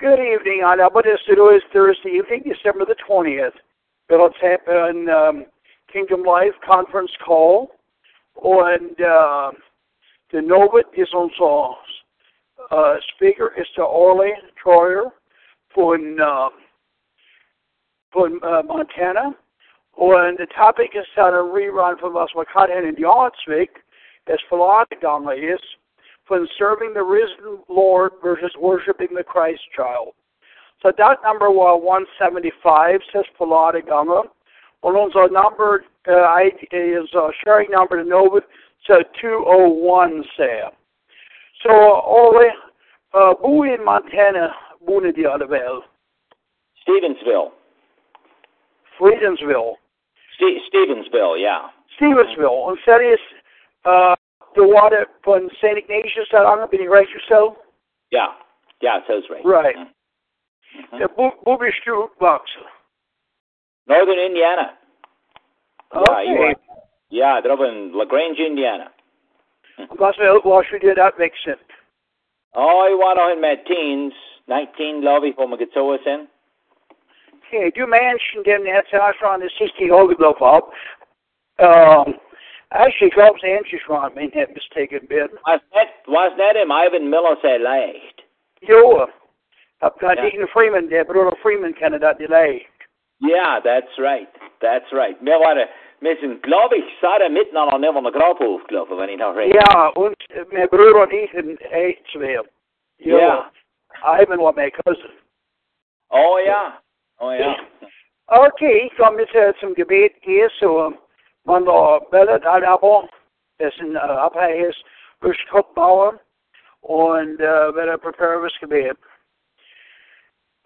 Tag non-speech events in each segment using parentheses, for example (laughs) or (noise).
Good evening. On Abadis, it is Thursday evening, December the 20th. Let's have an um, Kingdom Life conference call. Und uh, the Novit ist unser uh, Speaker ist der Orly Troyer from, uh, von uh, Montana. And the topic is dann ein Rerun von was wir gerade in Jahrzehnten es verloren von serving the risen Lord versus worshiping the Christ child. So that number was 175, says gegangen. Und unser number uh, is uh, sharing number to know so 201 say. So Ole, uh, in Montana wohnen die alle wel? Stevensville. Friedensville. Ste- Stevensville, yeah. Stevensville. Dat is uh, the water from St. Ignatius that I'm going to right yourself? Yeah. Yeah, it says right. Right. Mhm. The Bo- Booby Street Box. Northern Indiana. Yeah, Okay. are. Yeah, they're over in LaGrange, Indiana. Was wel, was je dit uitwechseln? Oh, noch in meinen Teens, 19, glaube ich, wo wir gezogen sind. Okay, du Menschen, dem der Herz schon das 60 hochgelaufen ab. Um, actually, ich glaube, es ist endlich schon, mein Herr mistaken bin. Was nicht, was nicht im Ivan Miller sehr leicht. Jo, Ja. nicht einen Freeman, der Bruder Freeman kann das delay. Yeah, that's right. That's right. Wir waren, wir sind, glaube ich, Sarah miteinander neben der Grabhof gelaufen, wenn ich noch recht Ja, und äh, mein Bruder und ich sind echt schwer. Ja. Ivan war mein Cousin. Oh ja. Oh ja. Okay, ich komme jetzt äh, zum Gebet gehen, so man da bellet halt aber, das ist ein äh, Abhängig durch Kopfbauer und äh, werde prepare das Gebet.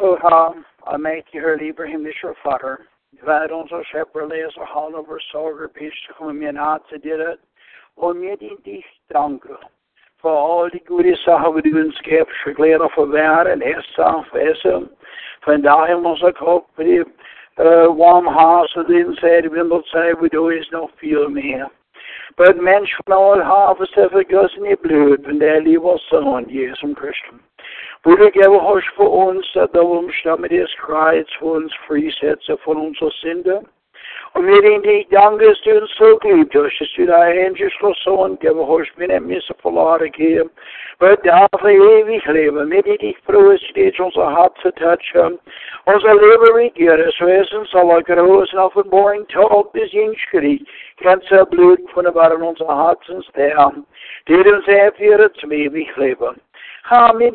O Herr, allmächtig lieber himmlischer Vater, weil unser Schöpfer lese, Hall over Sorge, bist du kommen mir nahe zu dir und mir dient dich danke für all die gute Sachen, die du uns gibst, für Lehrer, für Werden, Essen, für Essen, von daher muss er Kopf, uh, warm hearts within said, will say we do is no fear mehr. But Mensch von all harvest er vergossen ihr Blut, von der lieber Sohn, Jesum Christus. Bruder, gebe euch für uns, dass der Umstand des Kreuz für uns freisetze von unserer Sünde. Und wir den uns so geliebt hast, dass du dein Engel Sohn, gebe euch mir nicht Misse verloren geben, aber dafür ewig leben. Mit dich froh steht unser Herz zu touchen, unser Leben regieren, so ist uns aller großen Offenbarung tot bis Jüngschritt, ganzer Blut von der Waren unser Herzens der, der uns erführt zum ewig Leben. Ha, mit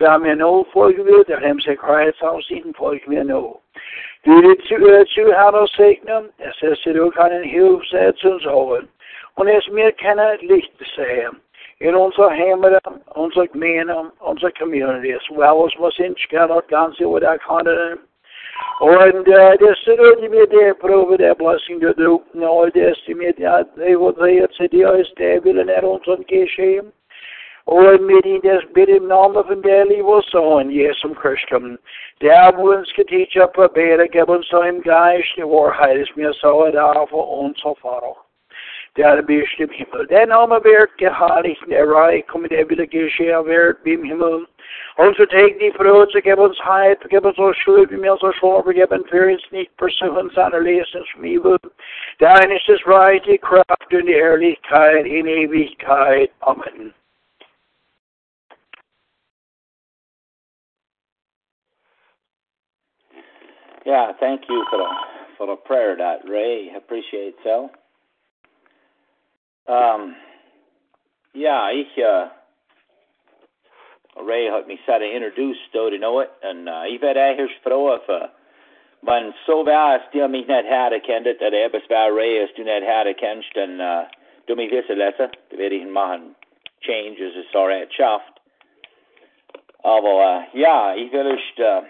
over uh, ook de oorlog en ook uh, as ik kan uh, us voorbrengen was een heel zeg aan zo'n zaal. Es mir die net vergessen. Mir die net us worshipen, dat er ook uh, babies in de wereld geboren is. En uh, net even us dat er ook een krijts glitcht is. But de Auferstandene Jesus Christus, de König von alle Könige, uns Sohn wir haben ja no vorgewählt, der aussehen, folgen wir no. Du die Zu- Zuhörer segnen, es ist dir auch einen Hilfsatz uns holen. Und es mir keine Licht sehen. In unserer Heimat, unserer Gemeinde, unserer Community, as well as was in Skala, ganz über der Kontinent. Und äh, das ist die mir der Probe der Blessing der Drucken, all das, die mir der, die, wo sie jetzt dir ist, der will in uns geschehen. Und mit ihnen das bitte im Namen von der lieben Sohn, Jesum Christum. Der wo uns geteach up bete, gib uns deinem Geist die Wahrheit, ist mir so da für uns so Vater. Der bist im Himmel. Der Name wird geheiligt, der Reich kommt, der wieder geschehen wird im Himmel. Und so take die Brot, so gib uns Heid, gib uns so Schuld, wie mir so Schuld, vergib uns für uns nicht versuchen, sondern lesen uns vom Übel. Dein ist das Reich, die Kraft und die Ehrlichkeit in Ewigkeit. Amen. Yeah, thank you for the for the prayer, that Ray. Appreciate so. Um, yeah, ich uh, Ray hat mich gerade introduced, so to know it, und uh, ich werde erst froh, if uh, man so wäre, dass du mich nicht herkennt, dass er bis wäre Ray, dass du nicht herkennst, dann uh, du mich wissen lassen, dann werde ich machen Changes, es so recht schafft. Aber äh, ja, ich will euch, äh,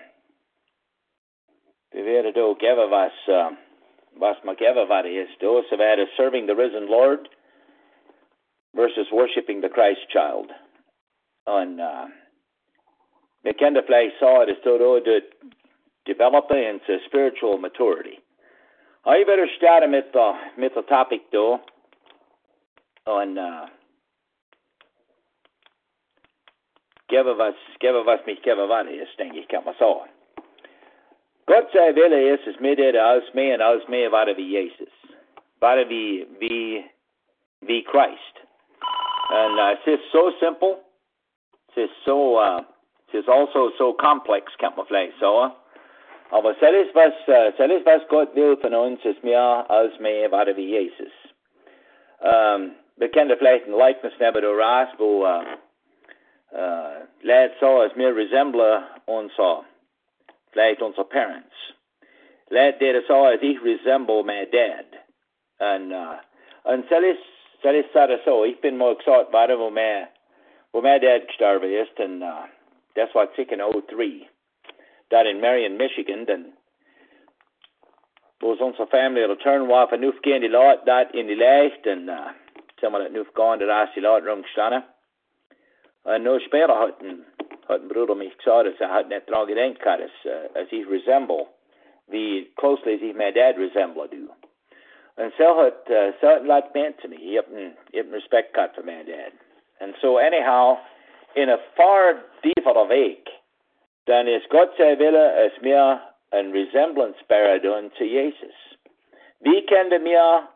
wir werden da geben, was, äh, was man geben, was ist. Da, so wäre serving the risen Lord versus worshiping the Christ child. Und äh, wir kennen vielleicht das da, da, developing into spiritual maturity. I better start mit, uh, mit der topic da. Und uh, gebe was, gebe was mich man sagen. Gott sei Wille ist es mir der als mehr und als mehr war wie Jesus. War wie, wie, wie Christ. Und uh, es ist so simple. Es ist so, uh, es ist also so complex, kann man vielleicht sagen. Aber selbst was, uh, selbst was Gott will von uns, ist mehr als mehr war wie Jesus. Um, wir kennen vielleicht ein Gleichnis neben der Ras, wo uh, uh, lädt so, als wir resemble unser, vielleicht unsere Parents. Der so, als ich resemble my dad. Und, uh, und selbst, selbst sagt so, ich bin mal gesagt, warte, wo mein, wo mein Dad gestorben ist, und uh, das war circa in 03. Dort in Marion, Michigan, then. dann wo unsere Familie return war, von Nuf gehen die Leute dort in die Leicht, und uh, sind wir Nuf gehen, da ist die Leute rumgestanden. Und nur später hat ein, hat ein Bruder mich gesagt, dass er hat nicht daran gedacht, dass, uh, dass ich resemble, wie closely ich mein Dad resemble du. Und so hat, uh, zu mir. Ich habe einen, hab einen Respekt gehabt für mein Dad. And so anyhow, in a far Weg, dann ist Gott sei Wille, es mir ein Resemblance beredun zu Jesus. Wie können wir,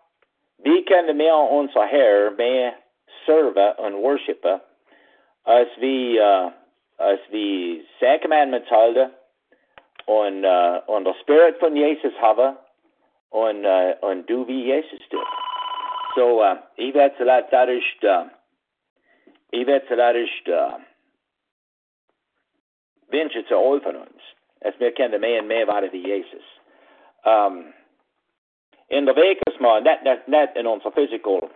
wie können wir unser Herr mehr serve und worshipen, als wie, uh, als sein Commandments halten und, uh, und der Spirit von Jesus haben und, uh, und du wie Jesus tut. So, uh, ich werde vielleicht dadurch, uh, ich werde dadurch, uh, wünsche zu all von uns, als wir kennen mehr und mehr werden wie Jesus. Um, in der Weg ist man, nicht, nicht, nicht in unser Physical,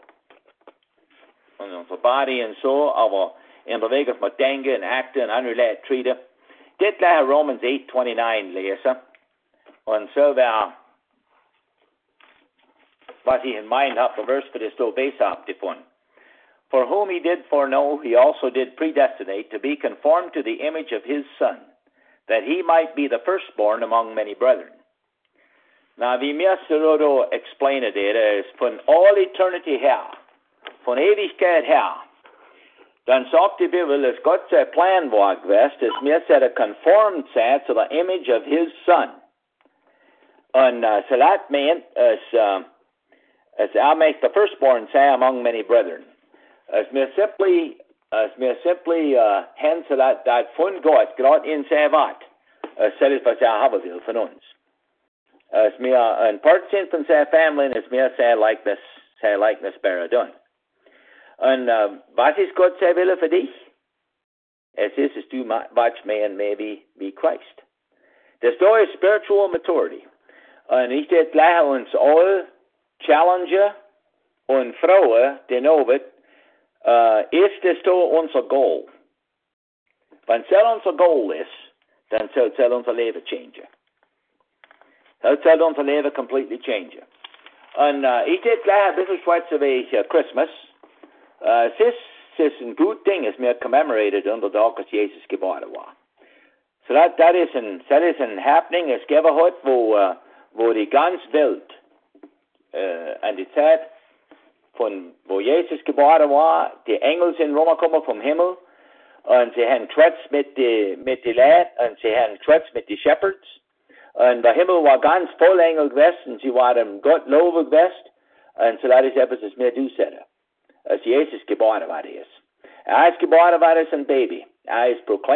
in unser Body und so, aber in man denken, acten und andere Leute treaten. Das lässt Romans 8,29 lesen. Und so wäre, was ich in mind Vers für das so besser davon. For whom he did foreknow, he also did predestinate to be conformed to the image of his Son, that he might be the firstborn among many brethren. Now, wie mir Serodo explained it is, von all eternity her, von Ewigkeit her, sagt die Bibel, dass Gott sein Plan gewesen, dass wir sehr conformed sein zu der image of his Son. Und uh, so that meant, as, uh, as er möchte the firstborn sein among many brethren. As wir simply, as wir simply uh, dat, dat von Gott, gerade in sein Wort, uh, selbst was er haben will von uns. As wir ein Part sind von seiner Familie, as wir sein Likeness, sein Likeness beredun. Und uh, was ist Gott sein Wille für dich? Es ist, dass du mehr und mehr wie, Christ. Das da ist spiritual maturity. Und ich werde gleich uns all challenge und Frauen, den Ovid, uh, ist das da unser Goal? Wenn es unser Goal ist, dann soll es unser Leben change. Das soll unser Leben completely change. Und uh, ich werde gleich ein bisschen schwätzen wie Christmas. Uh, es, ist, es ist ein gut Ding, es mir commemorated unter der dass Jesus geboren war. So that, that is ein, that is ein happening, es gibt heute, wo, uh, wo die ganze Welt uh, an die Zeit von wo Jesus geboren war, die Engel sind rumgekommen vom Himmel und sie haben geschwätzt mit die mit die Leute und sie haben geschwätzt mit die Shepherds und der Himmel war ganz voll Engel gewesen, sie waren Gott loben gewesen und so das ist etwas, das mir du sagen, als Jesus geboren war ist. Er ist geboren war als ein Baby, er ist proclaimed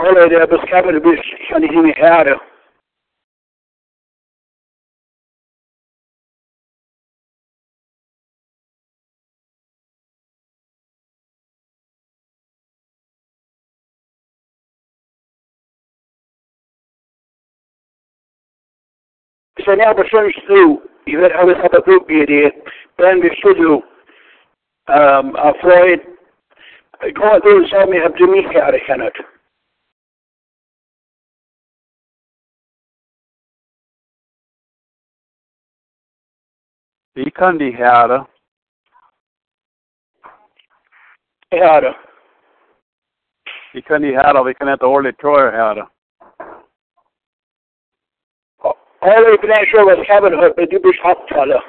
Orla, der Beskaber bist, kann ich nicht hören. Ich bin aber schon zu, ich werde alles aber gut gehen, wenn wir zu, ähm, erfreut, Gott will, soll mir auf die Miete erkennen. Vi kan de herre. Herre. Vi kan de herre, vi kan inte årligt tror herre. Alle financial was having her, but you was hot color.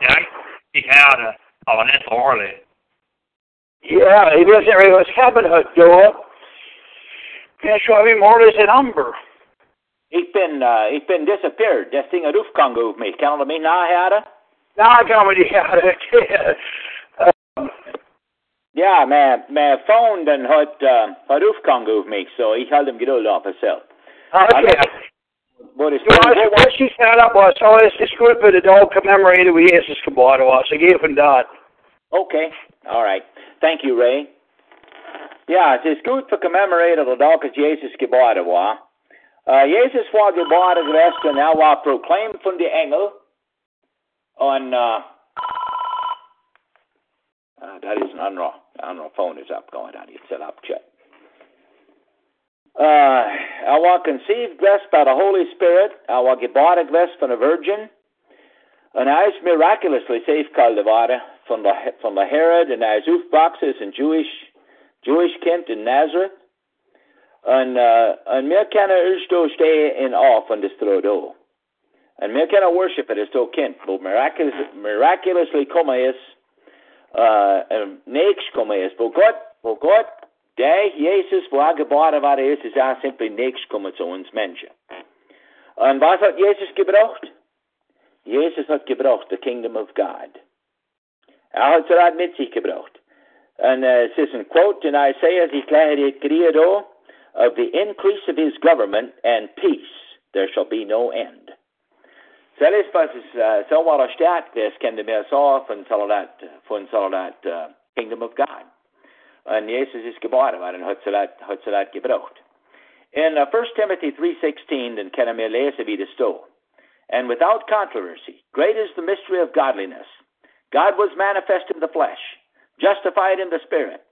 Ja, die herre, al net oorlog. Yeah, he wasn't really was having her door. Can't show him more as a number. Ik ben, uh, ik ben disappeared. Dat ding een roefkang over me. Kan je me naheren? Now I come with you out of Ja, mijn, mijn phone dan had, uh, had roefkang over me, so ik had hem geduld op mezelf. Okay. Wat is So I, what she set up was, so it's this group of the dog commemorated with Jesus Kabbalah was. I gave him that. Okay, all right. Thank you, Ray. Ja, het is goed voor commemoreren dat als Jezus geboren was. Uh, Jezus was geboren geweest en hij was proclaimed van de engel. En, uh, uh, dat is een andere, andere phone is up going on. It's set up, check. Uh, was conceived geweest by the Holy Spirit. Hij was geboren geweest van een virgin. En hij is miraculously safegehouden geworden van de, van de Herod. En hij is opgewachsen is een Jewish, Jewish kind in Nazareth. En, uh, en meer kunnen eerst door steken in af van de strodo. En meer kunnen worshipen is door kind. Maar miraculous, miraculously komen is, uh, en niks komen is. Maar God, maar God, der Jezus, wo er geboren war, ist, ist er simply nichts kommen zu uns Menschen. Und was hat Jesus gebraucht? Jesus hat gebraucht, the kingdom of God. Hat halt mit sich gebraucht. Und uh, es ist ein Quote in Isaiah, die Credo, of the increase of his government and peace there shall be no end. Zelfs was es uh, das kennt mir so von so dat, von so dat uh, kingdom of God. Und Jesus ist geboren worden, hat sie dat, hat sie dat gebraucht. In uh, 1 Timothy 3.16, den kennen wir lesen, wie das steht. And without controversy, great is the mystery of godliness. God was manifest in the flesh, justified in the spirit,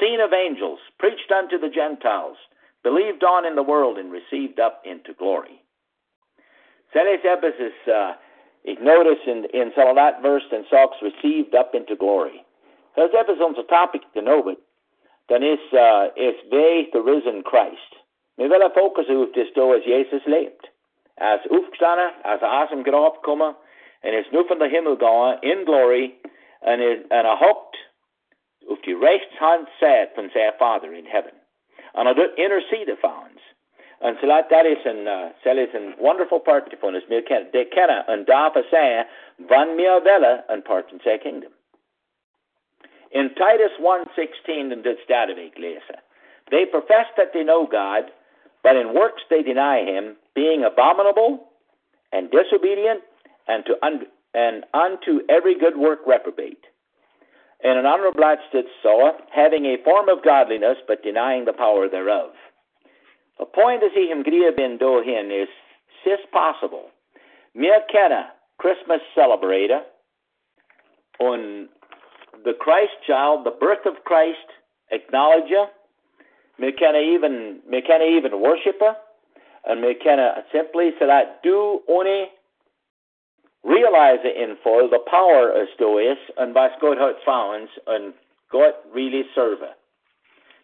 seen of angels, preached unto the Gentiles, believed on in the world, and received up into glory. Zelfs hebben is, uh, ik notice in, in some of that verse, and talks received up into glory. Hebben is onze topic te know dan is, uh, is wij the risen Christ. We willen focussen op dit door als Jezus leeft. Als opgestanden, als uit zijn graf komen, en is nu van de hemel gaan in glory, and, is, en hij hoopt op die zijde van zijn Vader in heaven. En hij doet intercede voor ons. En så dat, that is uh, dat is een wonderful part van ons. We kan, de kennen en daarvoor zeggen, van meer willen een part in zijn kingdom. In Titus 1.16, and dit staat ik lezen. They profess that they know God, but in works they deny him, being abominable and disobedient, and to un- and unto every good work reprobate. In an honorable that saw, having a form of godliness, but denying the power thereof. A point is him in do hin is sis possible. Mir kenna Christmas celebrator on the Christ child, the birth of Christ, acknowledge her. Me can even can even worship her, and me can simply that do only realize in full the power as do is, and by God it's found, and God really serve.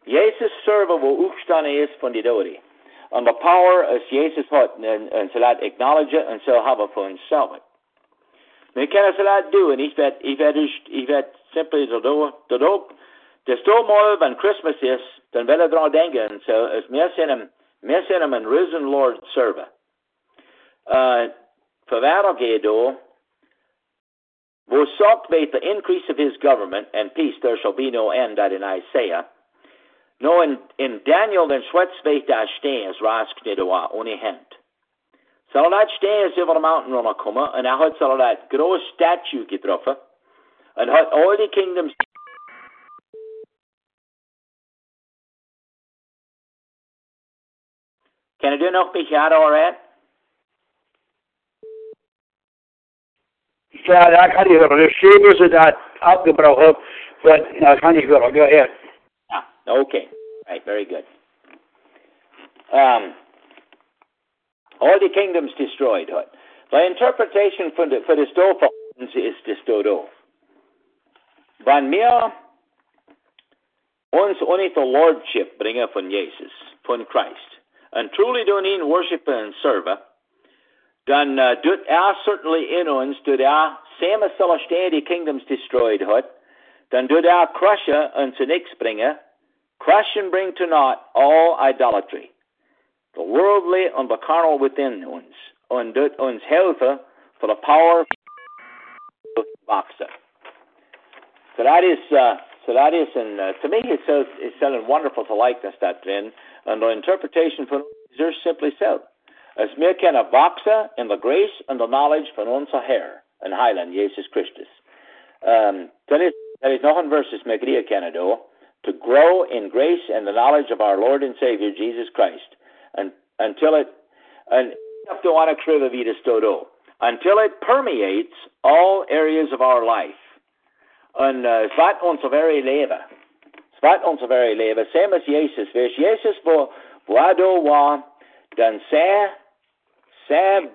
Jesus serve wo opstaan is van die doden. En de power as Jesus had, en, en ze laat acknowledge it, en ze hebben voor himself. Men kan ze laat doen, en ik werd, ik werd, ik werd simply ook, det står mål when Christmas is, den vill jag dra denken, så is mer sen en, mer sen en risen Lord server. Uh, vår sak vet the increase of his government and peace there shall be no end, that in Isaiah. No, in, in Daniel den Schwetz vet där stens rask det då, only hänt. Så det stens över mountain runner komma, och jag har så det grå statue getroffen, En hat al die kingdoms Kan du nog mich här alright? Ja, da kann ich hören. Das Schiebe ist da abgebrochen, aber da kann ich hören. Go ahead. Ah, okay. Right, very good. Um, all the kingdoms destroyed. The interpretation for the, for the stove is this dodo. Wann wir uns unter the Lordship bringen von Jesus, von Christ, and truly doen ihn worshipen and serve, dan uh, doet er certainly in ons, doet er samen die kingdoms destroyed had, dan doet er crushen en zijn niks brengen, crush and bring to naught all idolatry, the worldly and the carnal within ons, and doet ons helpen for the power of boxer. So that is, uh, so that is, and uh, to me, it's so, it's so wonderful to likeness that then, and the interpretation for is simply so. As meer kennen wachsen in the grace and the knowledge van onze Heer en Heiland Jesus Christus. Um, dat, is, dat is nog een versus met Gria kennen door. To grow in grace and the knowledge of our Lord and Savior Jesus Christ. And, until it, and todo. Until it permeates all areas of our life. En uh, zwaat onze very leven. Zwaat onze very leven. Same as Jezus. Wees Jezus voor, voor was, dan zij Sam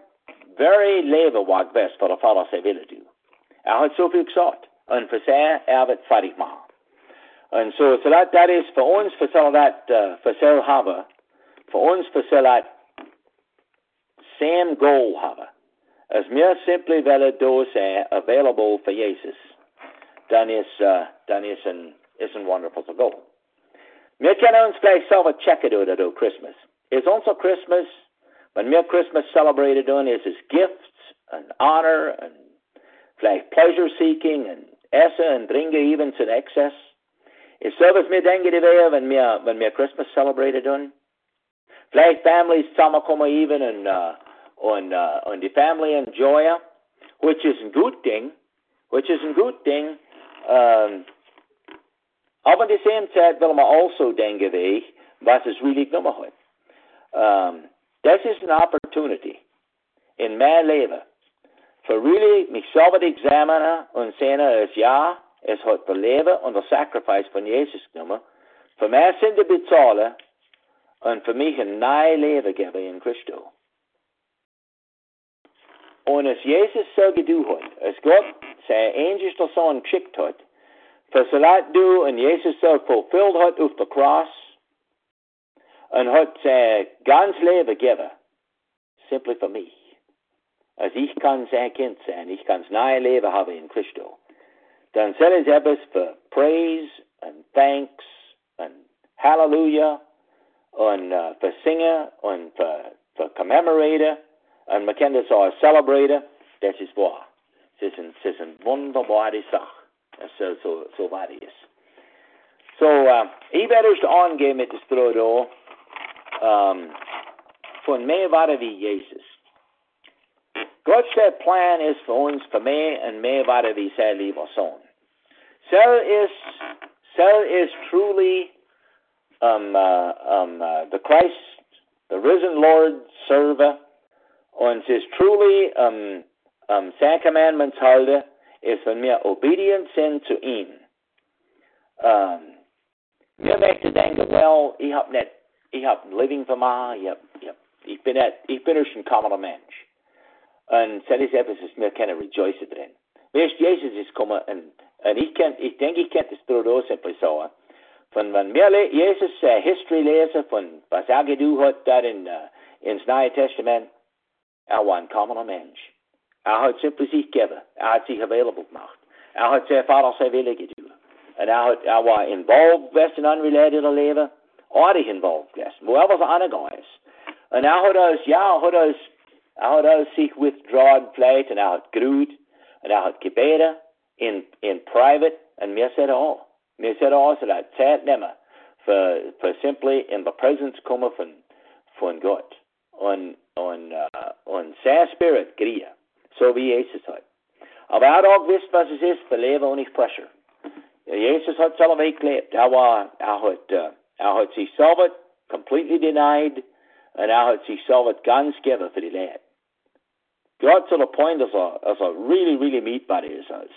very leven wat best voor de vader zij willen doen. Er had zoveel gezegd. En voor zij er het fertig maken. En zo, so dat, dat is voor ons, voor zullen dat, uh, voor zullen hebben, voor ons, voor zullen dat same goal hebben. As meer simply door zijn available voor Jezus, dan is, uh, dan is een, is een wonderful goal. Wir können uns gleich selber checken durch door Christmas. Is onze Christmas when meer Christmas celebrated on is his gifts and honor and vielleicht pleasure seeking and essen and drinken even in excess. Is sowas mir denke die wäre, wenn wir, wenn wir Christmas celebrated on? Vielleicht families zusammenkommen even and, uh, und, uh, und die family enjoy, which is a good thing, which is a good thing. Um, aber the same time will also denken, was es really nummer hat. Um, This is an opportunity in mijn leven voor really mezelf te examinen en zeggen is ja, es hat de leven en de sacrifice van Jezus genomen, voor mij zijn te betalen en voor mij een nieuw leven geven in Christus. En als Jezus zo gedaan hat, als God angels tot zo'n geschickt hat, voor ze laat doen en Jezus fulfilled hat op de cross, en hat sein ganz Leben gegeben, simply für mich. Als ich kann sein Kind sein, ich kann das neue Leben haben in Christo, dann soll es etwas für Praise und Thanks und Hallelujah und uh, für Singen und für, für Commemorate und man kann das auch celebrate, das ist wahr. Es ist, ein, es wunderbare Sache, so, so, so wahr ist. So, uh, ich werde euch angehen mit Brot um, von mir war wie Jesus. Gottes plan is für uns, für mich und mir war wie sein lieber Sohn. So is, so is truly um, uh, um, uh, the Christ, the risen Lord, serve, und es ist truly um, um, sein Commandments halte, ist, wenn wir obedient sind zu ihm. Um, wir möchten denken, well, ich habe nicht ich habe ein Living mich, ich, hab, ich, hab, ich, bin, ich bin ein kommener Mensch. Und ist etwas, was mir keine Rejoice drin. Weißt Jesus ist gekommen und, und ich, kenn, ich denke, ich kenne das Bruder simply so. Von wenn wir Jesus uh, History lesen, von was er getan hat, da in, uh, ins Neue Testament, er war ein kommener Mensch. Er hat simply sich gegeben. Er hat sich available gemacht. Er hat sein Vater sein Wille getan. Und er, hat, er war involved, was in unrelated Leben aardig involved geweest. Wel was aangegaan is. En hij had ons, ja, had ons zich withdrawn en hij had groeit en hij gebeden in, in private en meer zeiden al. Meer zeiden al, ze dat tijd nemen voor, voor simply in the presence komen van, van God. En, en, uh, en zijn spirit grieën. Zo wie Jezus had. Aber er har også visst hva som er for leve under pressure. Jesus har selv vedklæbt. Er var, er hat, uh, er hat selv completely denied, and er hat sig selv ganske for de lad. God to the point as a, as a really, really meat body is us.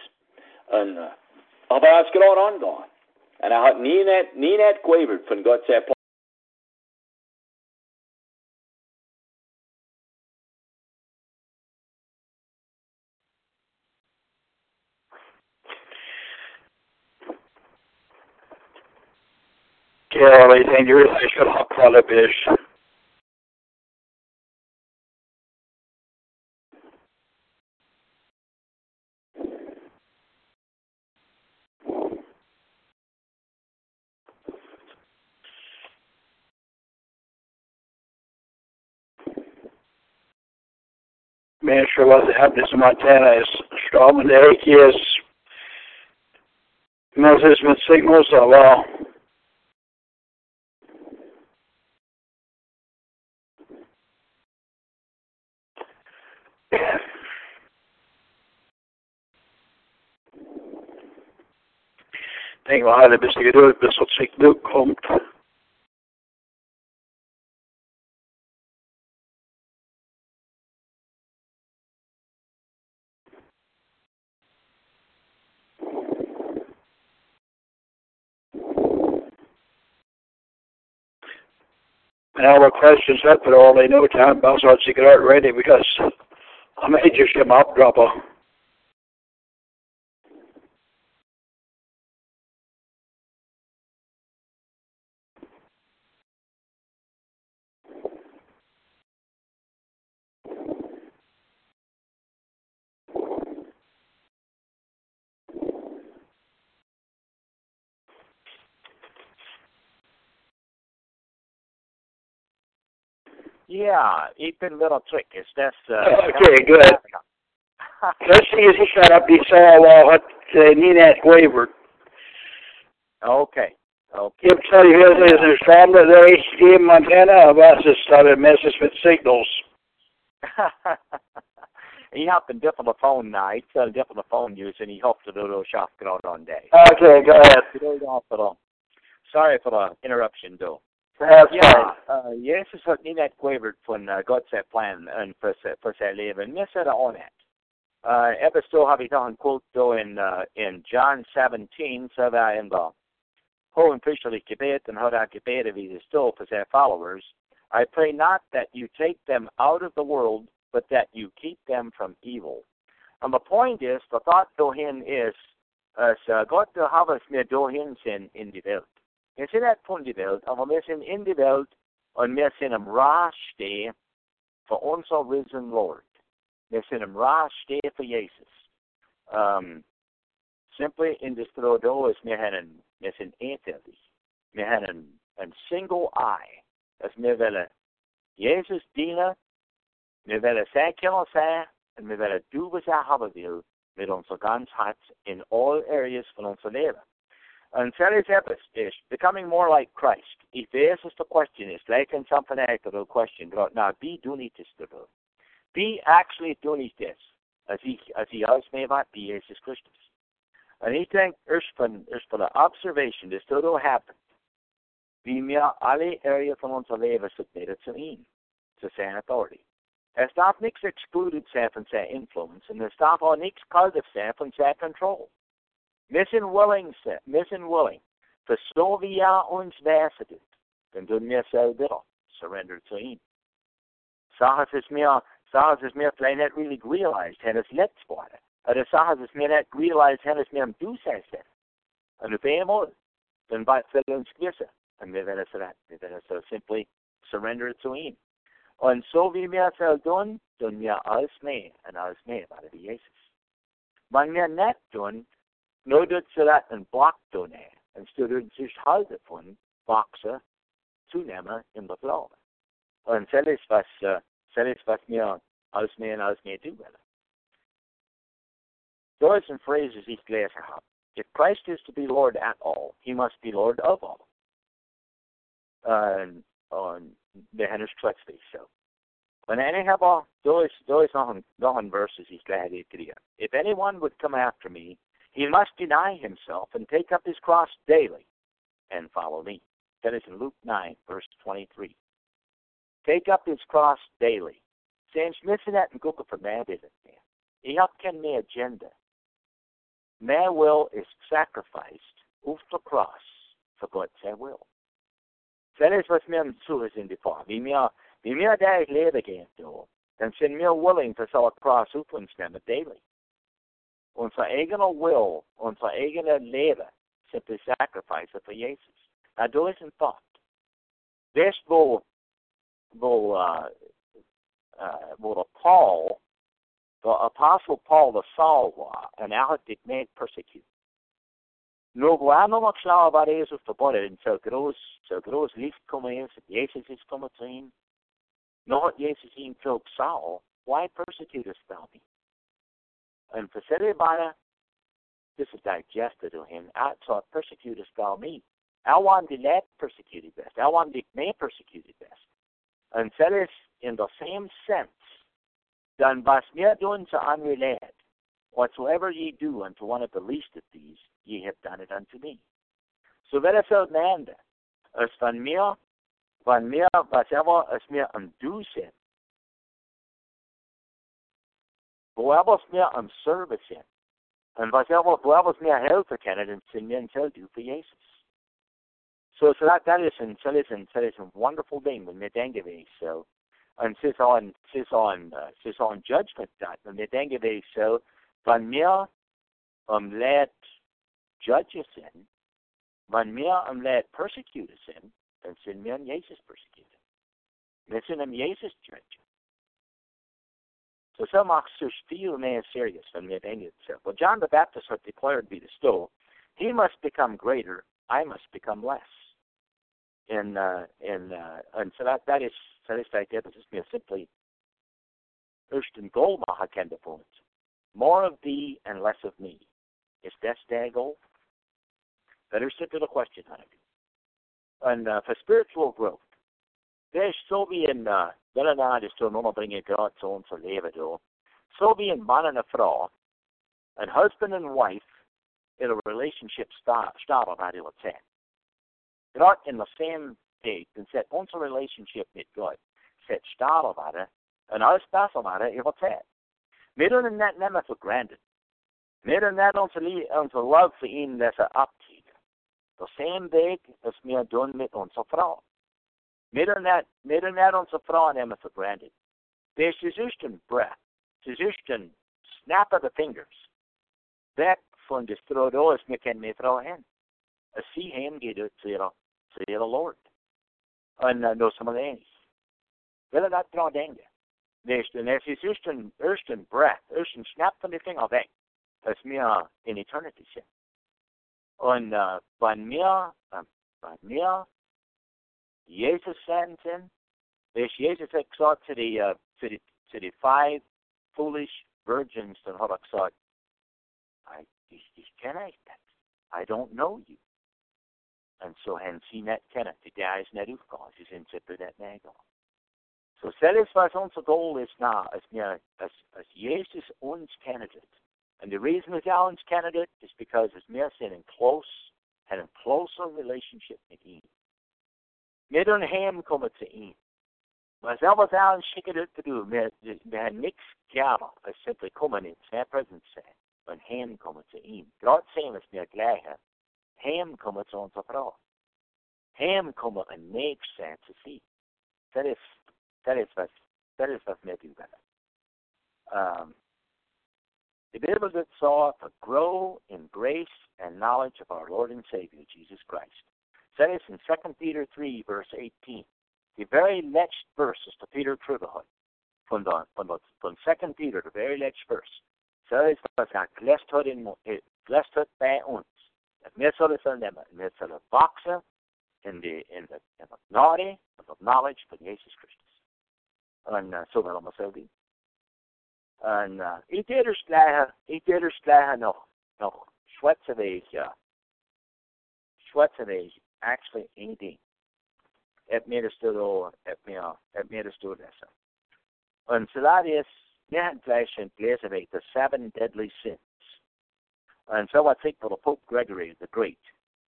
And, uh, aber er skal også angå. And er hat nie net, nie net quavered von Gott siger, Ja, jeg tænker, at jeg skal have kvalitet. Man sure was happening in Montana is Strawman Eric is Moses with signals of all. Tänk vad härligt hvis det upp så sikt uppkomt. And all the questions up but all they know time about so to get out ready because I may just get my up dropper. Yeah, even little trick is that's uh, (laughs) Okay, good. Let's see if he shut up he saw uh, what uh, Ninette wavered. okay. Okay. Jag tell you his is there's family there HD in Montana about this started messages with signals. (laughs) he hopped in different phone now. He said different phone use and he hoped to do those shots on day. Okay, go ahead. Sorry for the interruption though. That's Ja, fine. uh, Jesus hat nie net quavert von uh, Gott sein Plan für, se- für sein Leben. Mir sagt er auch nicht. Uh, etwas so ich noch ein Quote do in, uh, in John 17, so da in der hohen priesterlich Gebet und hat er gebetet wie es still für seine followers. I pray not that you take them out of the world, but that you keep them from evil. And the point is, the thought dahin is, as uh, Gott har oss med dahin sin in die Welt. Wir sind nicht von der Welt, aber wir sind in der Welt und wir sind im Raste für unser risen Lord. Wir sind im Raste für Jesus. Um, simply in this Trodo ist wir haben, wir sind einzellig. Wir haben ein, single eye, dass wir wollen Jesus dienen, wir wollen sein Killer sein und wir wollen du, was er haben will, mit unser ganz Herz in all areas von unser Leben. And Epis is becoming more like Christ. Is the question, is lijken something like the question. Now, be do. Be actually this. As he, as he als mee wat, be Jesus Christus. And denk, eerst van, eerst van de observation, this todo happened. Wie meer alle area van ons leven submitted him, to zijn authority. Er staat niks excluded zijn van zijn influence, en er staat ook niks cultive zijn van zijn control. Mission willing, mission willing. För så vi ons väsendet, den du mer selber surrender to him. Sahas is mer, sahas is mer vielleicht nicht really realized, hennes nettspåret. Eller sahas is mer nicht realized, hennes mer om du säger det. Och nu ber mål, den bara fäller en skvisse. Och vi vill så rätt, vi vill så simply surrender to him. Och så vi mer så dun, dun mer alls med, och alls med bara det Jesus. Man mer net dun, så att en student sich halde von Boxer zunehmer in der Glaube. Und ist was, uh, ist was mir als mehr und als mehr tun will. Those some phrases ich gelesen habe. If Christ is to be Lord at all, he must be Lord of all. Und, und wir haben es plötzlich so. Men anyhow, är, då är nog, nog en verses he's glad to If anyone would come after me, he must deny himself and take up his cross daily and follow me. That is in Luke 9, verse 23. Take up his cross daily. Sen smitsen and gucka för mig det. Jag kan med agenda. My will is sacrificed off the cross for God's eh, will. Sen är det vad är in the far. Vi mer vi mer där lever igen då. Den sen mer willing to sell a cross uppånsnämmer daily. Unser eigener will, unser eigener Leben simply sacrifice för Jesus. Now do listen thought. This will will uh, uh, will Paul, the apostle Paul the Saul var, en ärligt med persecuted. Någon har klar vad det är som förbundet, så grås, så grås liv kommer in, så Jesus is kommer till in. Något Jesus in killed Saul, why persecutest thou me? And för sig bara, this is digested to him, alltså persecutest thou me. I want the lät persecuted best. I want the may persecuted best. And is in the same sense. Dan was mir doen zu anrelät. Whatsoever ye do unto one of the least of these, ye have done it unto me. So wer es auseinander, es van mir, van mir, was ever es mir am du mir sind, und was ever, woever es mir helfen kann, dann sind mir ein du für Jesus. So, that, that is en, så is en, så is en wonderful thing med medängevis. So, and sis on, sis on, uh, on judgment dag, med medängevis. So, van mer om lät judge sin, van mer om lät persecute sin, om Jesus persecute. Men sin om Jesus judge. So some officers feel man serious and medängevis. Well, John the Baptist had declared be the still, he must become greater, I must become less And, uh, in uh, and so that that is så det är det är mer simply Ursten goal kände punkt. More of thee and less of me. Is that their goal? Better sit to the question on it. And uh, for spiritual growth, there's so vi en, uh, väl när det står någon bringar Gud son så lever då. Så vi en man och en fru, and husband and wife, in a relationship start, start startar varje sätt. Not in the same date and said onze relationship met God zet stalen waren en alles best waren in wat tijd. We doen that nemen for granted. We doen net onze, onze love voor hem dat ze opziet. The same day, weg als we doen met onze vrouw. We doen net, we doen net onze vrouw nemen for granted. Er is juist breath. Is snap of the fingers. Weg van de strodoos me kan mijn vrouw hen. Als zie hem gaat uit säger the Lord. En uh, då som det är. Vill att dra den det. När det östen, östen breath, östen snabbt från det ting väg. Das mir in eternity sind. Und äh, bei mir, äh, bei Jesus sent him, this Jesus had gesagt to the, uh, to the, to the five foolish virgins that had gesagt, I, ich, ich kenne nicht. I don't know you. And så han sina känner till deras nedutgång, till sin separat nedgång. Så satisfactions goal is now as near as as Jesus uns candidate. And the reason we are uns candidate is because it's mere sin in close and in closer relationship with him. Med en hem kommer till in. Sen vad han skickade ut do med, med nix gärna, att simply komma in, sin presence, men hem kommer till in. Gott säger oss med glädje Hem kommer sånt så bra. Hem kommer en medkänsla till sig. That is, that is vad, that is vad med du Um, the Bible saw to grow in grace and knowledge of our Lord and Savior, Jesus Christ. Is in 2 Peter 3, verse 18. The very next verse is to Peter Trubahut. From the, from the, from 2 Peter, the very next verse. Så är det så att gläst by uns. Mesolison dem mesolo boxer in the in the in the of the knowledge of Jesus Christus. En uh, zo wel allemaal zo doen. En uh, ik slagen, ik deed er slagen nog, nog schwetsen wees, ja. Schwetsen wees, actually is door, het meer, het meer is läser vi the seven deadly sins. And so I think for the Pope Gregory the Great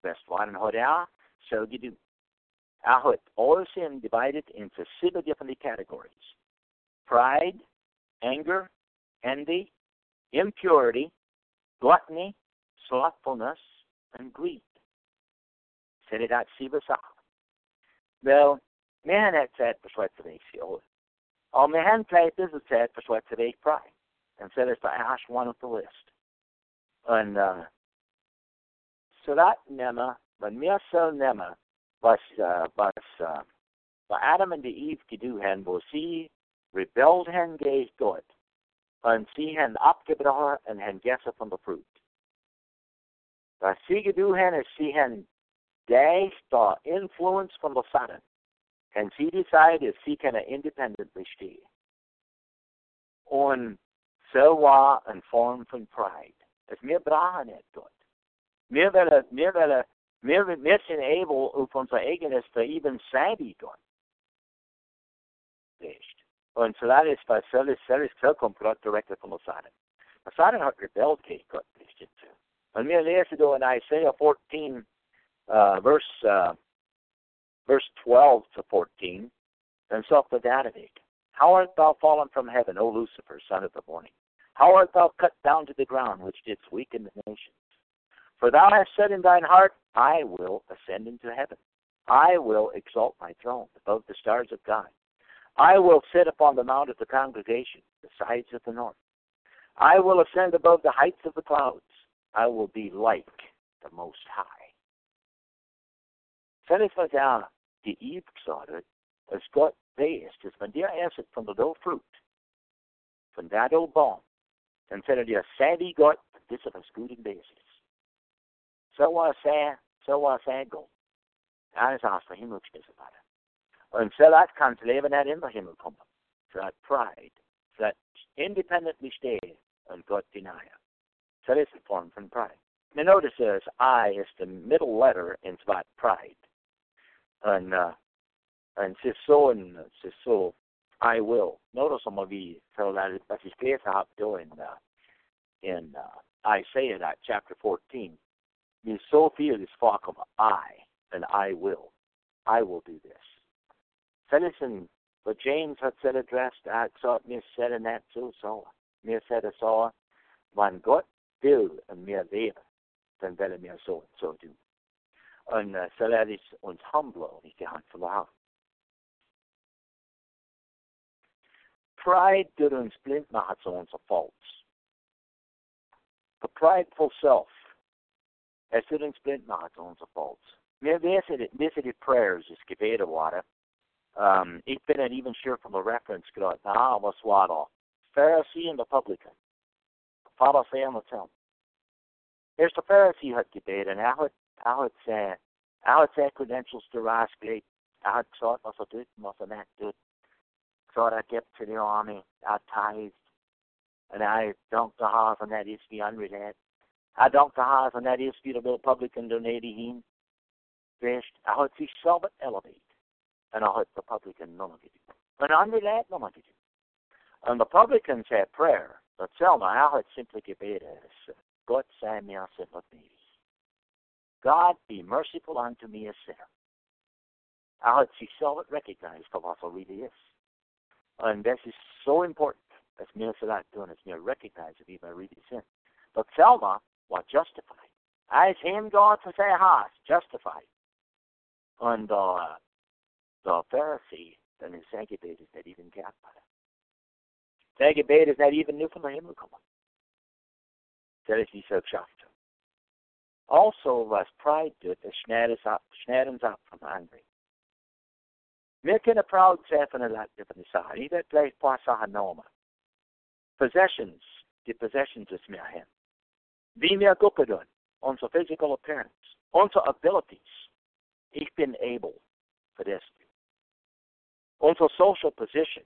best one har det så du I had all sin divided into seven different categories. Pride, anger, envy, impurity, gluttony, slothfulness, and greed. Så det där syv saker. Wel, men het sätt på Schweizervik Om men han plejt is sätt på Schweizervik pride. And so it's the ash one of the list. And uh, så dat nemma, men mer så nemma, was uh, was uh, vad Adam and Eve gedu hen, wo rebelled hen gaze God. Und sie hen abgebrochen und hen gessen von der Fruit. Was sie gedu hen, is sie hen they the influence from the Satan. And she decided she can independently stay. Und so war ein Form von Pride. Wollen, wir wollen, wir, wir sind able, auf unser eigenes Leben selber dort. Nicht. Und so das ist, was soll es, soll es vollkommen Gott direkt von der Satan. Der Satan hat rebelliert gegen Gott nicht. Und wir lesen da in Isaiah 14, uh, verse uh, verse 12 to 14, then self the David. How art thou fallen from heaven, O Lucifer, son of the morning? How art thou cut down to the ground, which didst weaken the nations? For thou hast said in thine heart, I will ascend into heaven. I will exalt my throne above the stars of God. I will sit upon the mount of the congregation, the sides of the north. I will ascend above the heights of the clouds. I will be like the Most High. Der die Eve gesagt als Gott weiß, dass wenn der esset von der dough fruit, von der baum, dann sagt er, sei wie Gott, das ist was gut im Basis. So war er, so war er Gott. Er ist aus der Himmel geschmissen worden. Und so das kann das Leben in den Himmel kommen. So hat Pride, so hat independently stehen und Gott denier. So das ist Form von Pride. Now notice this, I is the middle letter in spot pride. And uh, and so and c'est so I will. Notice some of you so that that is clear how doing uh, in uh, Isaiah that chapter fourteen. You so feel this flock of I and I will. I will do this. So listen, but James had said addressed I saw it said in that too so mir said I saw man Gott will and mir leben, dann werde mir so und so tun. Uh, is uns humble und ich Hand verloren. Pride did uns blind machen zu unser Faults. The prideful self, es did uns blind machen zu unser Faults. Wissen, wissen die Prayers, das Gebete waren. Um, ich bin nicht even sure from the reference gerade, na, was war da? Pharisee and the publican. Pharisäer und Zelt. Here's the Pharisee er hat I would say, I say I would say credentials to Rice Gate. I had thought was a good, was a that good. Thought I'd get to the army, I tithed, and I dunked the house on that issue unrelated. I dunked the house on that issue to the publican donated him. First, I had see Selvert elevate, and I had the publican none of it. But unrelated, none of it. And the publican said prayer, but Selma, I had simply given as God send me, I said, me. God be merciful unto me, a sinner. I she saw it recognized for what really is. And this is so important. As mere for that doing, as mere recognize he may really sin. But Selma was justified. As him God to say has justified. And uh, the Pharisee, then his Sagibate is not even got by it. Sagibate is not even new from the him come. That is he so shocked. Also was pride did, det snärens up from hungry. Mycket är proud säfen är lagt upp i sahan. I det på sahan noma. Possessions, the possessions is mer hem. Vi mer guppadun, on physical appearance, on abilities. Ich bin able for this. On social position.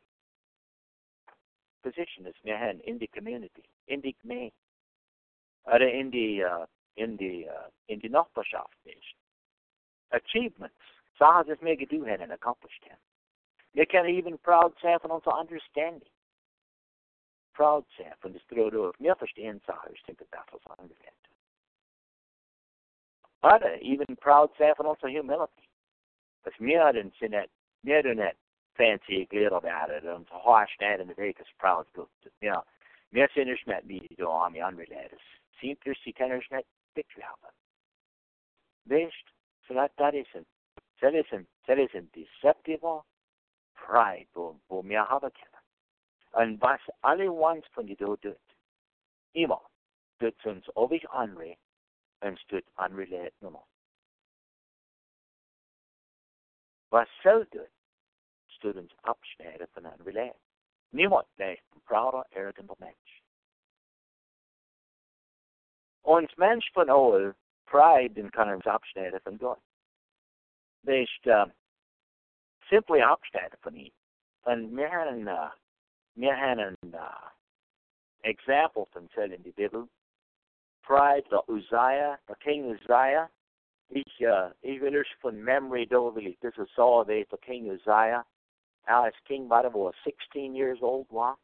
Position is mer hen in the community, in the community. Eller in the uh, in the uh, in die Nachbarschaft ist. Achievements, Sachen, das wir getan haben und accomplished haben. Wir können even proud sein von unserer Understanding. proud sein von das Brot Wir verstehen Sachen, ich denke, das was angewendet. Oder even proud sein von unserer Humility. Dass wir den sind nicht, wir tun nicht fancy glitter about it und harsh that in the day because proud wir sind nicht mit wie du an die andere Leute. Sind du sie können nicht Picture haben. Weißt, so that that isn't, that isn't, that isn't deceptive pride, wo, wir haben können. Und was alle ones von do tut, immer, tut uns ewig andere und tut Leute nummer. Was soll tut, tut uns abschneiden von Leute. Niemand bleibt ein prouder, arroganter Mensch. Ons Mensch von all, pride den kan ons abschneiden von Gott. Wees uh, simply abschneiden von ihm. Und wir haben, uh, wir haben uh, Example von Zell in die Bibel. Pride, der Uzziah, der King Uzziah. Ich, uh, ich will euch von Memory do, will ich das so der King Uzziah. Als King war er, wo 16 years old war.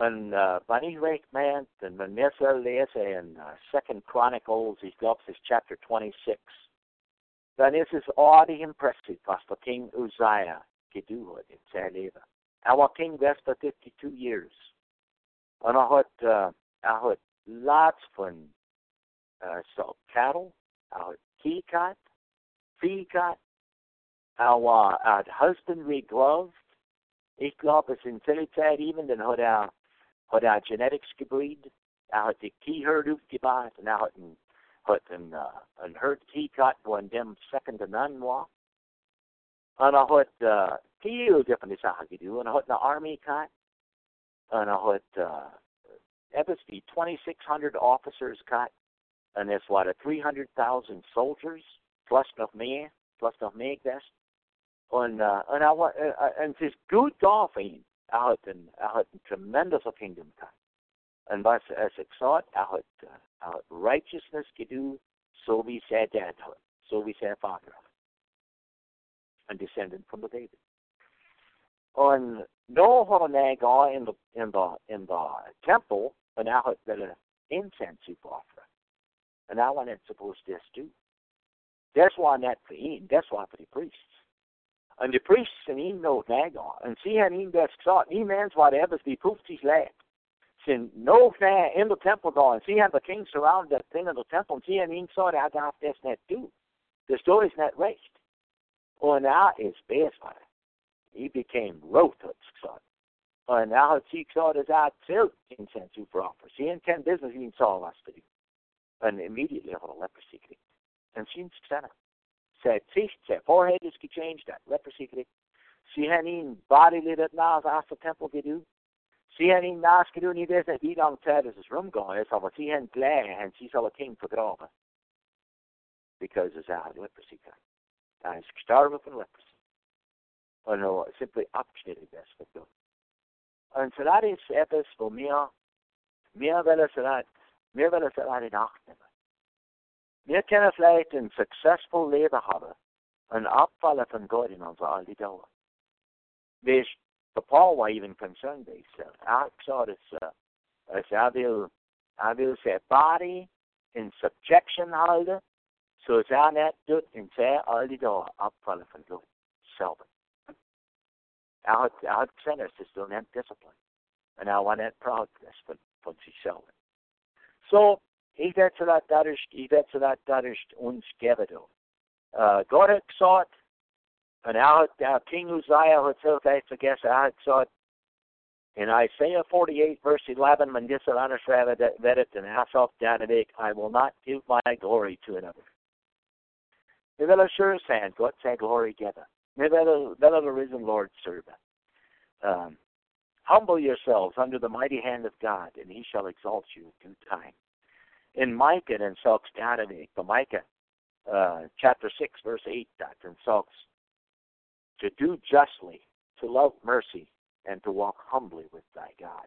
Uh, wanneer ich recht meint, und wenn wir so in uh, Second Chronicles, glaube es ist Chapter 26, dann ist es ordentlich impressive, was der King Uzziah hat in Leben. Er King best for 52 years. And er hat, uh, er hat lots von uh, so cattle, Vieh gehabt, er war, er hat husbandry gloves. Ich glaube, es in seiner Zeit even, dann hat hat er genetics gebreed. Er hat die Kieherd aufgebaut und er hat ein, hat ein, uh, Kieh gehabt, wo in dem second to none war. Und er hat uh, viele different Sachen getan. Und er hat eine Army gehabt. Und er hat uh, wie 2600 officers gehabt. Und es waren 300,000 soldiers, plus noch mehr, plus noch mehr das. Und, uh, er, war, uh, es ist gut da Er hat er hat ein tremendous gehabt. Und was er sich sagt, er hat, er hat Righteousness getan, so wie sein Dad hat, so wie sein Vater hat. Ein Descendant von der David. Und nå har han gått in the, in the, in the temple, und er hat will incense offering. And I wasn't supposed to do. That's why not for him, that's why for the priests. En de priests en ihn nog nagaan. En han ihn das gesagt, niemals war der etwas wie 50 Leute. Sind noch näher in der Tempel da. Und sie haben the king surrounded that thing in the temple. Und sie haben ihn gesagt, er darf das nicht tun. Das da ist nicht recht. Und er ist besser. He became rot, hat es gesagt. Und er hat sie gesagt, dass er zählt Incense zu offer. Sie haben kein Business, ihn sagen, was zu tun. Und immediately hat er leprosy gekriegt. Und sie haben zicht, zijn forehead is gechanged, that leprosy gekriegt. Sie haben ihn bodily das nach aus dem Tempel gedaan. Sie haben ihn nachgedaan, ich weiß nicht, wie lange Zeit es rumgegangen ist, aber sie haben gleich, und sie soll ein Kind vergraben. Because er hat leprosy gehabt. Er ist gestorben von leprosy. Und er simply abgeschnitten das mit Gott. Und so das ist etwas, wo wir, wir wollen es, wir wollen es in Acht nehmen. Wir können vielleicht ein successful Leben haben, ein Abfall von Gott in unserer alten Dauer. Weißt, der Paul war even concerned himself. Er gesagt, dass, dass er will, er will sein Body in Subjection halten, so dass er nicht tut in sehr alte Dauer abfallen von Gott selber. Er hat, er hat gesagt, dass das will nicht Discipline. Und er war nicht proud von, von sich selber. So, das dadurch, das dadurch uns geben. Uh, Gott hat gesagt, und er hat, der King Uzziah hat so vielleicht vergessen, er hat gesagt, in Isaiah 48, verse 11, man das anders werdet, und er sagt der Weg, I will not give my glory to another. Wir wollen sure sein, Gott sei Glory geben. Wir wollen the risen Lord serve. Um, humble yourselves under the mighty hand of God, and he shall exalt you in due time in Micah den talks down in Micah uh, chapter 6, verse 8, Dr. and to do justly, to love mercy, and to walk humbly with thy God.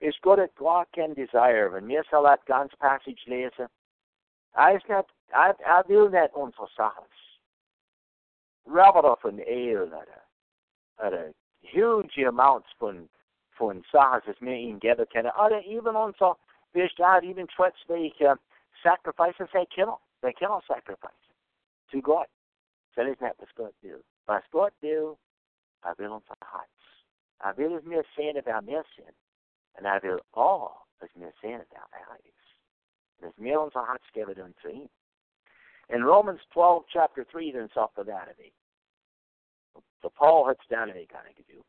Is good at walk and desire. Wenn wir so that ganz passage lesen, er ist nicht, er, er will nicht unsere Sachen. Robert of an ale at a, huge amounts von von Sachen, som vi ingeber kan. Eller even also, det er even trets vi uh, sacrifices they kill. They kill sacrifice to God. Så det er hvad Gud vil. Hvad Gud vil, jeg vil om for hats. Jeg vil mere sende være mere sind. Og jeg vil all as mere sende være værres. There's mere on for hats given unto him. In Romans 12, chapter 3, then of that of. Så Paul har down det kan jag do.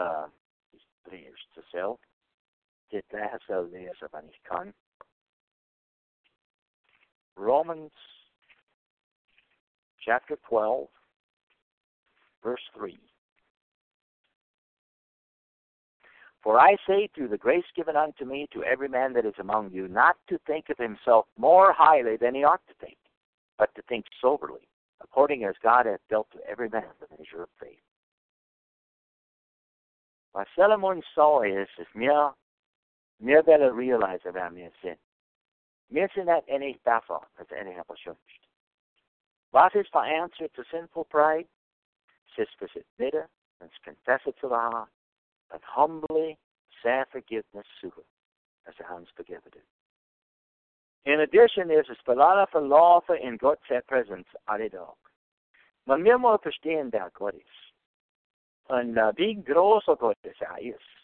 Uh, leers till self. Det där så läser vad ni kan. Romans chapter 12 verse 3. For I say through the grace given unto me to every man that is among you, not to think of himself more highly than he ought to think, but to think soberly, according as God hath dealt to every man the measure of faith. Vad Solomon sa is, is mer, mer väl realize vad mer sin. Mer sin att en är därför att en är på kyrkt. Vad är för answer to sinful pride? Sist för sitt bitter, and confess it to the heart, and humbly say forgiveness to as the hands forgive it. In addition, there's a spelare för in God's presence alle dag. Men vi må förstå det God is. En uh, big großer Gottes er is.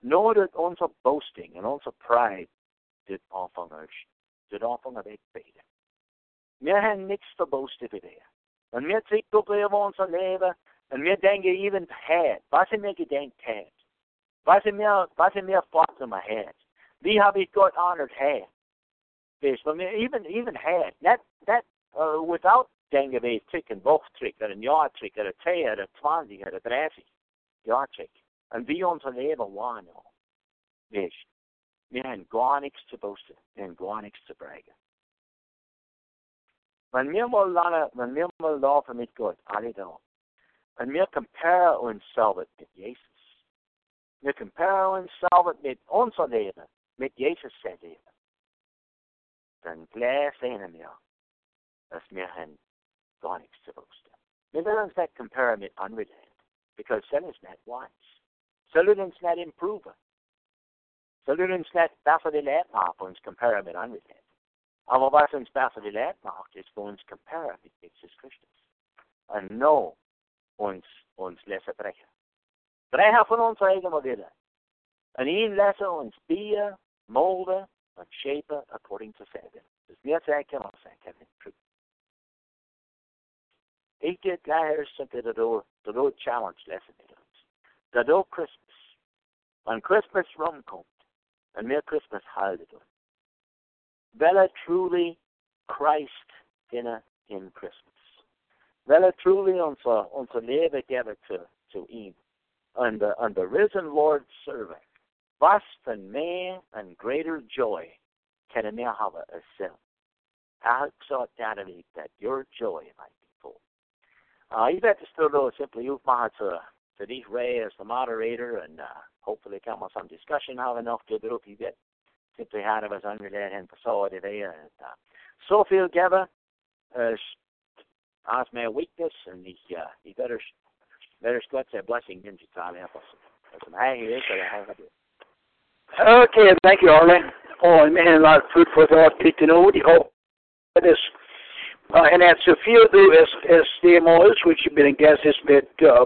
Nådet unser boasting and unser pride det anfänger, det anfänger wegbeten. Vi har nichts för boastet i det. Men vi tycker på unser Leben, und wir denken even här. Was är mir gedenkt här? Was är mir, was är mir fått om här? Vi har vi Gott honored här. Visst, men even, even här, that, that, uh, without denken vi trick en bochttrick eller en ja-trick eller tre eller tjugo eller trettio ja-trick. En vi onze leven wano. Visst, oh, vi har en går niks till boasten, en går niks till bragga. Men vi må landa, men vi må lova mitt Gott alle dagar. Men vi comparar ourselves med Jesus. Vi comparar ourselves med ons leven, met Jesus zijn leven. Dan glädjen vi als vi har gar niks till boasten. Men det är inte compara med andra länder, because sen är not wise. Är det inte improve. Så är det det lät mig på ens compara med andra länder. Aber was uns besser die Lehre macht, ist für uns compare mit Jesus Christus. Und no uns, uns lässt brechen. Brechen von uns eigen Wille. Und ihn lässt uns bier, molden und shapen according to seven. Dus meer zeggen als zeggen in truth. Ik dit gleich something dat dat door challenge lessen door Christmas. When Christmas rumkomt, en meer Christmas halde doen. Vela truly Christ dinner in Christmas. Vela truly onze, onze leven geven to, to ihm. And the, and the risen Lord serving. Was van meer and greater joy can a meer have as sin. I sought down that your joy might be full. Uh, bet to still though simply you've to, these Ray as the moderator and uh, hopefully come on some discussion have enough to do if you get simply hadden we zonder det en persoon die weer zoveel geven as as my weakness and die uh, die better better split that blessing in your time så det Okay, thank you, Arlen. Oh, man, a lot of food for thought. Good to know. You hope this. Uh, and that's a few of the as, as CMOs, which have been a guest this bit, uh,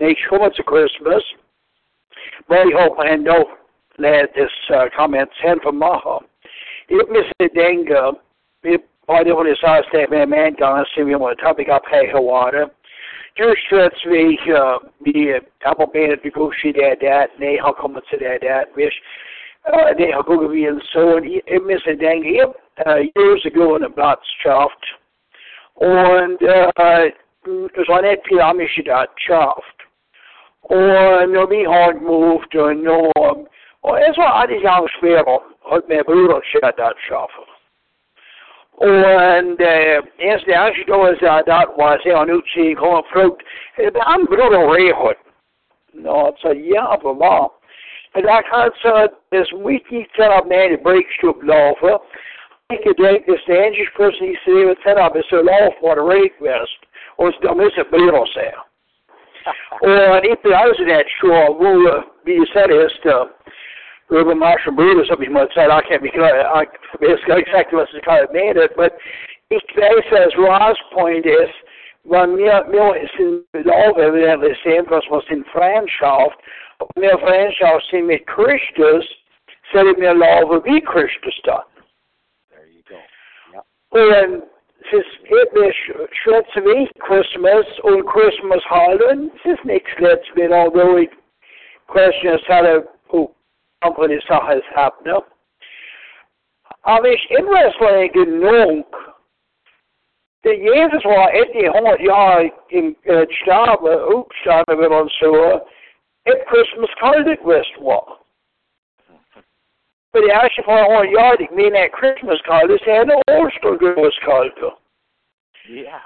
next months of Christmas. But I hope I know this uh, comment sent from Maha. If Mr. Denga, if by the way, sa sted med människan som vi måste ta upp här i water. Just att vi, uh, vi tappar benet, vi går se det där, nej, har kommit till det där, visst. Uh, det har gått vi en son, Mr. Denga, uh, years ago in a Blattstraft. Und uh, war nicht viel Amish da Schaft. Und når vi har og når Och en så hade jag spelare hållit med att skaffa. Och uh, ens det jag då är att var så han utsig kom frukt. Det han broder rehot. No, så jävla bra. Men jag kan säga this wiki set up man it breaks to lava. Ik denk dat de enige person die ut set up is så lav for det rikvest. Och de är så broder säger. Och inte alls rätt så vad vi säger är över Marshall Brutus som vi måste säga, jag kan inte ska exakt vad som kallar med det, but it says Ross point is when wir, wir sind Glaube, wir sehen, was was in Freundschaft, wir Freundschaft sind mit Christus, sind wir Glaube wie Christus dann. There you go. Yep. Und ist etwas schätze Christmas und Christmas halten. Es ist nichts letztes although we question how to, oh, company Sache ist happening. Aber ich investment genug, der Jesus var 100 jaar in het äh, sterven, opstaan met ons zo, het Christmas kaldig wist var. For det er ikke for 100 jaar, ik mener at Christmas kaldig, så er det årsdagen kaldig. Yeah.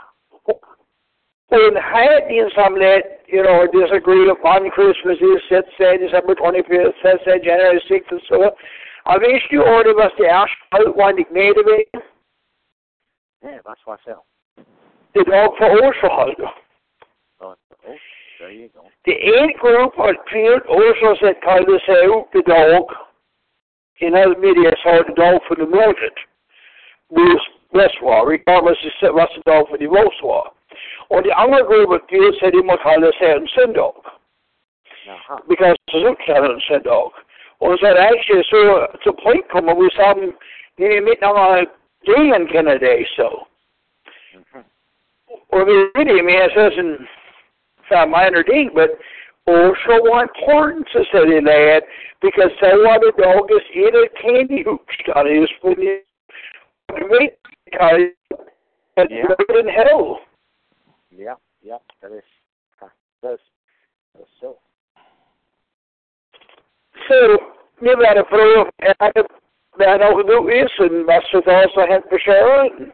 And had some let, you know, disagreed upon Christmas is set said December 25th, set said January 6th and so on. Jeg vidste jo, at det var det er one ik med det Yeah, that's myself. Det er dog for årsforholdet. Oh, oh, there you go. The ene group har klart også sett kaldet sig ut i dag. In all media så det dag for det målet. Hvis vestvar, regardless of vad som dag for det våsvar. Og de andre grupper, de sagde, de må kalde sig en søndag. Uh-huh. Because det er utkaldet en søndag. Og så er det actually så, så point kommer vi sammen, det er midt af dagen det så. Mm-hmm. Og vi er det med sådan, så minor thing, but also important is that in that because they want to dog is in a candy hoop studies for the because Yeah. in hell. Yeah, yeah, that is that's that's so. So nu är det frågan, är det vad något du är som måste ta så hänt på kören?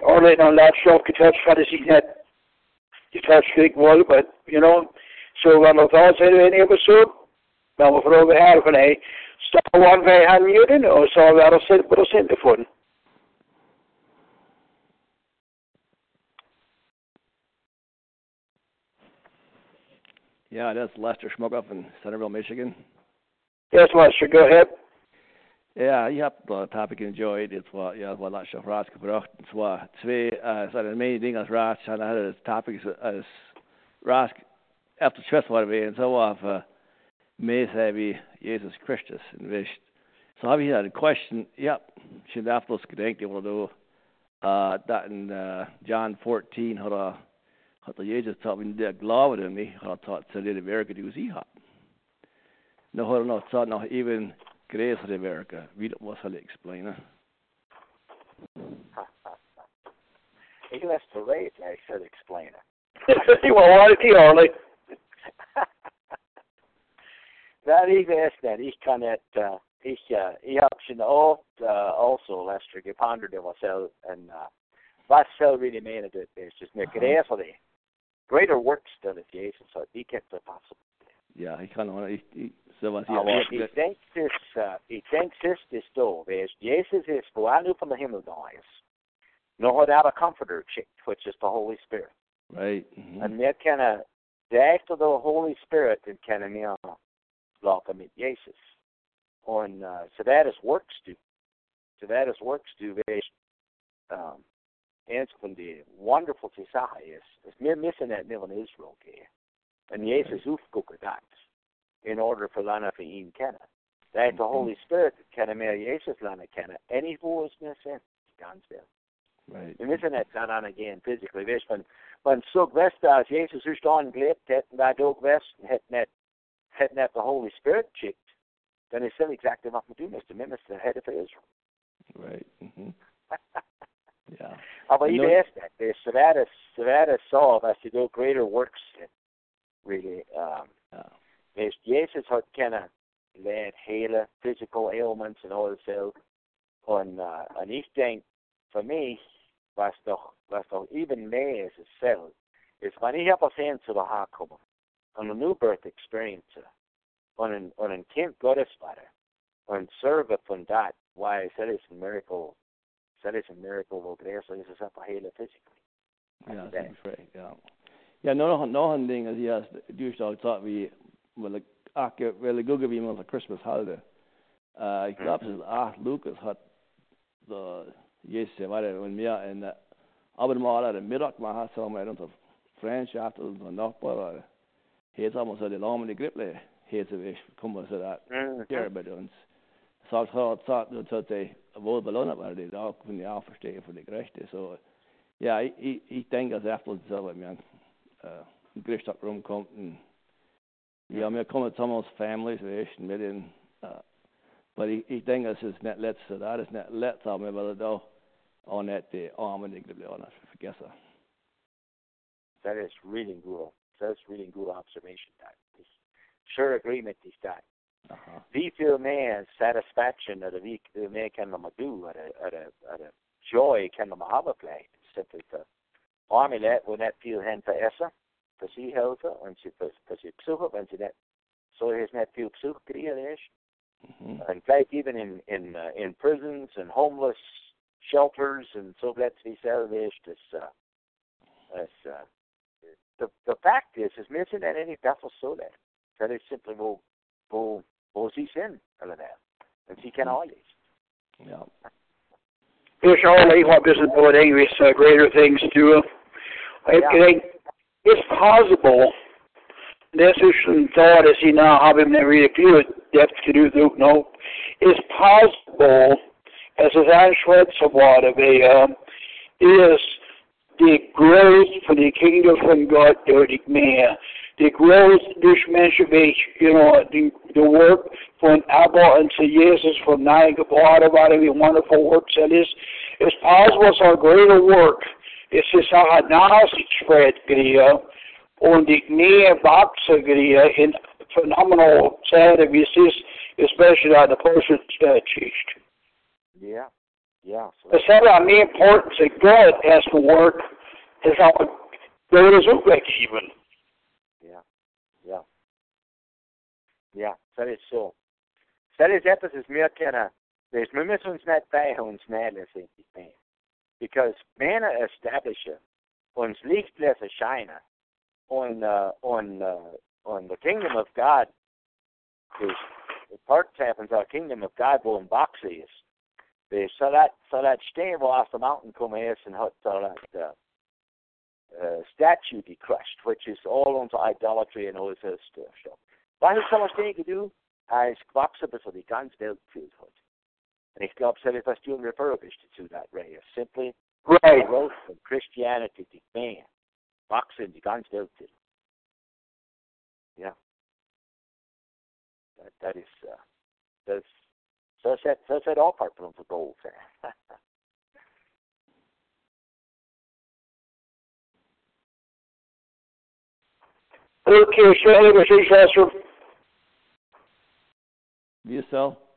Or they don't let show try to see that you touch big wall, but you know, så vad något av sig en episod, men vad fråga här för dig, stå one way han muten och så var det sett på det centerfonen. Yeah, that's Lester Schmuck up in Centerville, Michigan. Yes, Lester, go ahead. Ja, ich habe das Topic enjoyed. Es war, ja, es war Lester rausgebracht. Es war zwei, es war eine Menge Dinge als Ras. Han hade das Topic als Ras efter Schwester var det, så var för mig så vi Jesus Kristus. Und wisst, so habe ich eine question. Ja, schon after gedenkt, ich wollte äh, da in äh, John 14 hat er, hat er Jesus taught me der Glaube an mich, hat er taught, so die Werke, die sie hat. Nå har han også sagt, noch even größere Werke. Wie, was soll ich explainen? Ich lässt the rate, I should explain it. well, why did he only? (laughs) That ich weiß nicht, ich kann nicht, uh, ich, uh, ich habe schon oft, uh, also, Lester, gepondert über myself, and, uh, was soll really mean it is just eine größere, greater works than it Jesus hat, die kennt das possible. Ja, ich kann auch, ich, ich, so was Aber ich, ich denke, das, uh, ich denke, das ist da, weißt, Jesus ist, wo er nur von der Himmel da ist, noch hat er a comforter geschickt, which is the Holy Spirit. right. Mhm. Und wir können, direkt durch den Holy Spirit, den können wir laufen mit Jesus. Und uh, so that is works do. So that is works do, um, eins von den wonderful Sachen ist, dass wir müssen nicht nur in Israel gehen. Und Jesus aufgucken hat, in order for lernen für ihn kennen. That the Holy Spirit können wir Jesus lernen kennen, anywo es wir sind, ganz well. Right. Wir müssen nicht daran gehen, physically. Weißt, wenn, wenn so gewusst als Jesus da gelebt hätten, da da gewusst, hätten nicht, hätten nicht the Holy Spirit geschickt, dann ist das exactly was wir tun. Wir müssen der Head of Israel. Right. Mhm. Ja. Aber ich weiß nicht, das so that is, so that is so, was do greater works, really, um, Ja. weißt, Jesus hat keine Leid, hele, physical ailments und alles so. Und, uh, und ich denke, für mich, was doch, was doch even mehr ist, ist so, ist, wenn ich etwas hin zu der Haar und eine New Birth Experience, und ein, und ein Kind Gottes war, und serve von dat, why I said it's a miracle så det är en miracle gräser är så på hela physically. Ja, er fræk, ja. Ja, når han ting, altså, ja, dyrsdag tager vi, vel, akke, vel, gugge vi med Christmas holiday. Uh, ik geloof dat ah, Lucas had de, yes, var det en mer en, er middag, man har så med runt French efter och nappar heter man så det lamen i gripple heter vi kommer så där. Gör bedöns. Så har sagt nu att det var ballona var det då kunde jag förstå för det gerechte så ja, ich, ich denke, dass efter så var man Gristock rum kommt und ja, wir kommen zusammen als Families, weißt, mit den uh, but ich, ich denke, es ist nicht letzte, das ist nicht letzte, aber weil da auch nicht die Armen nicht geblieben vergessen. That is really good. That's really good observation. That is sure agreement is that. Uh-huh. Vi man satisfaction eller vi mer kan de do eller eller eller joy kan de ha play simply för army let when that feel hen för essa för sig hälsa och sig för för sig psyko och sig det så är det feel psyko det Mm-hmm. In fact, even in in uh, in prisons and homeless shelters and so that's vi salvaged this uh, this uh, the the fact is is missing that any vessel so that that is simply will will will see sin eller där and see can always Ja. There's only what visibility with uh, greater things to do. I Yeah. think it's possible. Dessutom thought as he now har vi med riktigt depth to do the no. It's possible as answers of what of a uh, is the growth for the kingdom from God dirty man. The growth this människa you know, the, the work från Abba till Jesus Niagara Water, vad det wonderful works that is. It's possible so greater work. It's just a knowledge spread grejer och det mer växer grejer in phenomenal side vi ses especially on the person church. yeah yeah so The set on the importance that God has to work. Is how God is uppväxt even. yeah yeah yeah that is so that is emphasis mer kan there's mimmisons not bihons madness in man because man establisher uns lichtblässe shine on uh, on uh, on the kingdom of God is the part happens our kingdom of God will box is det så that så that off the mountain come here and hot that uh, uh, statue be crushed which is all onto idolatry and all this other stuff so vad hur samma sten kan du är skvaxa på så det kan ställt till and ich glaube så det fast ju refurbished to it to that way simply Right. growth of Christianity to man boxen die ganz Welt till. Yeah. That, that is, uh, that's, så sett, så sett apart på dem för gold. (laughs) Okay, so anyway, Pastor. Wie yourself? Och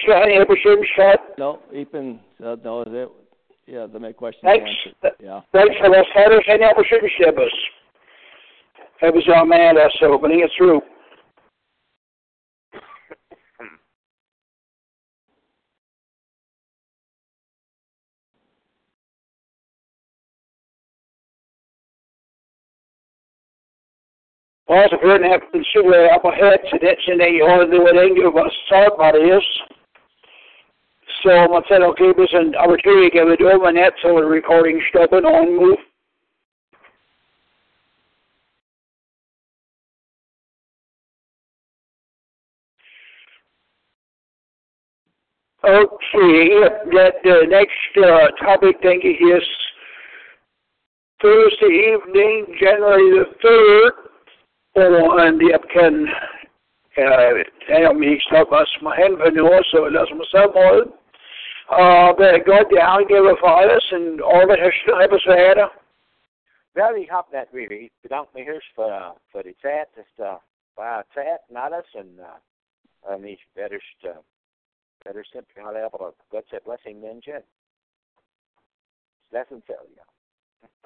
så har ni beskymt shot. No, bin, so, no, that, yeah, the main question Thanks. Yeah. Thanks for this. How does any beskymt shebus? That was our man uh, uh, that's opening it through. Well, så hör ni efter så på headset sen det jag det var det vad sagt vad det är. Så man säger okej, det är en opportunity att vi över net så är recording stoppen on move. Okay, that uh, next uh, topic thing is Thursday evening, January the 3rd, on the Upcan uh, om I stop os med hen nu også, eller som så måde. Og hvad godt det angiver for os, en over her representerer. Well, ich hab that really. Ich bedanke mich erst für, uh, für die Zeit, dass da war Zeit und alles und, uh, ich werde erst, uh, werde erst simply alle aber Gott sei Blessing tell you.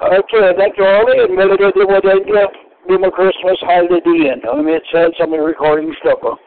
Okay, thank you all, and we'll do what I do. Do Christmas holiday in. I mean, it says I'm recording stuff.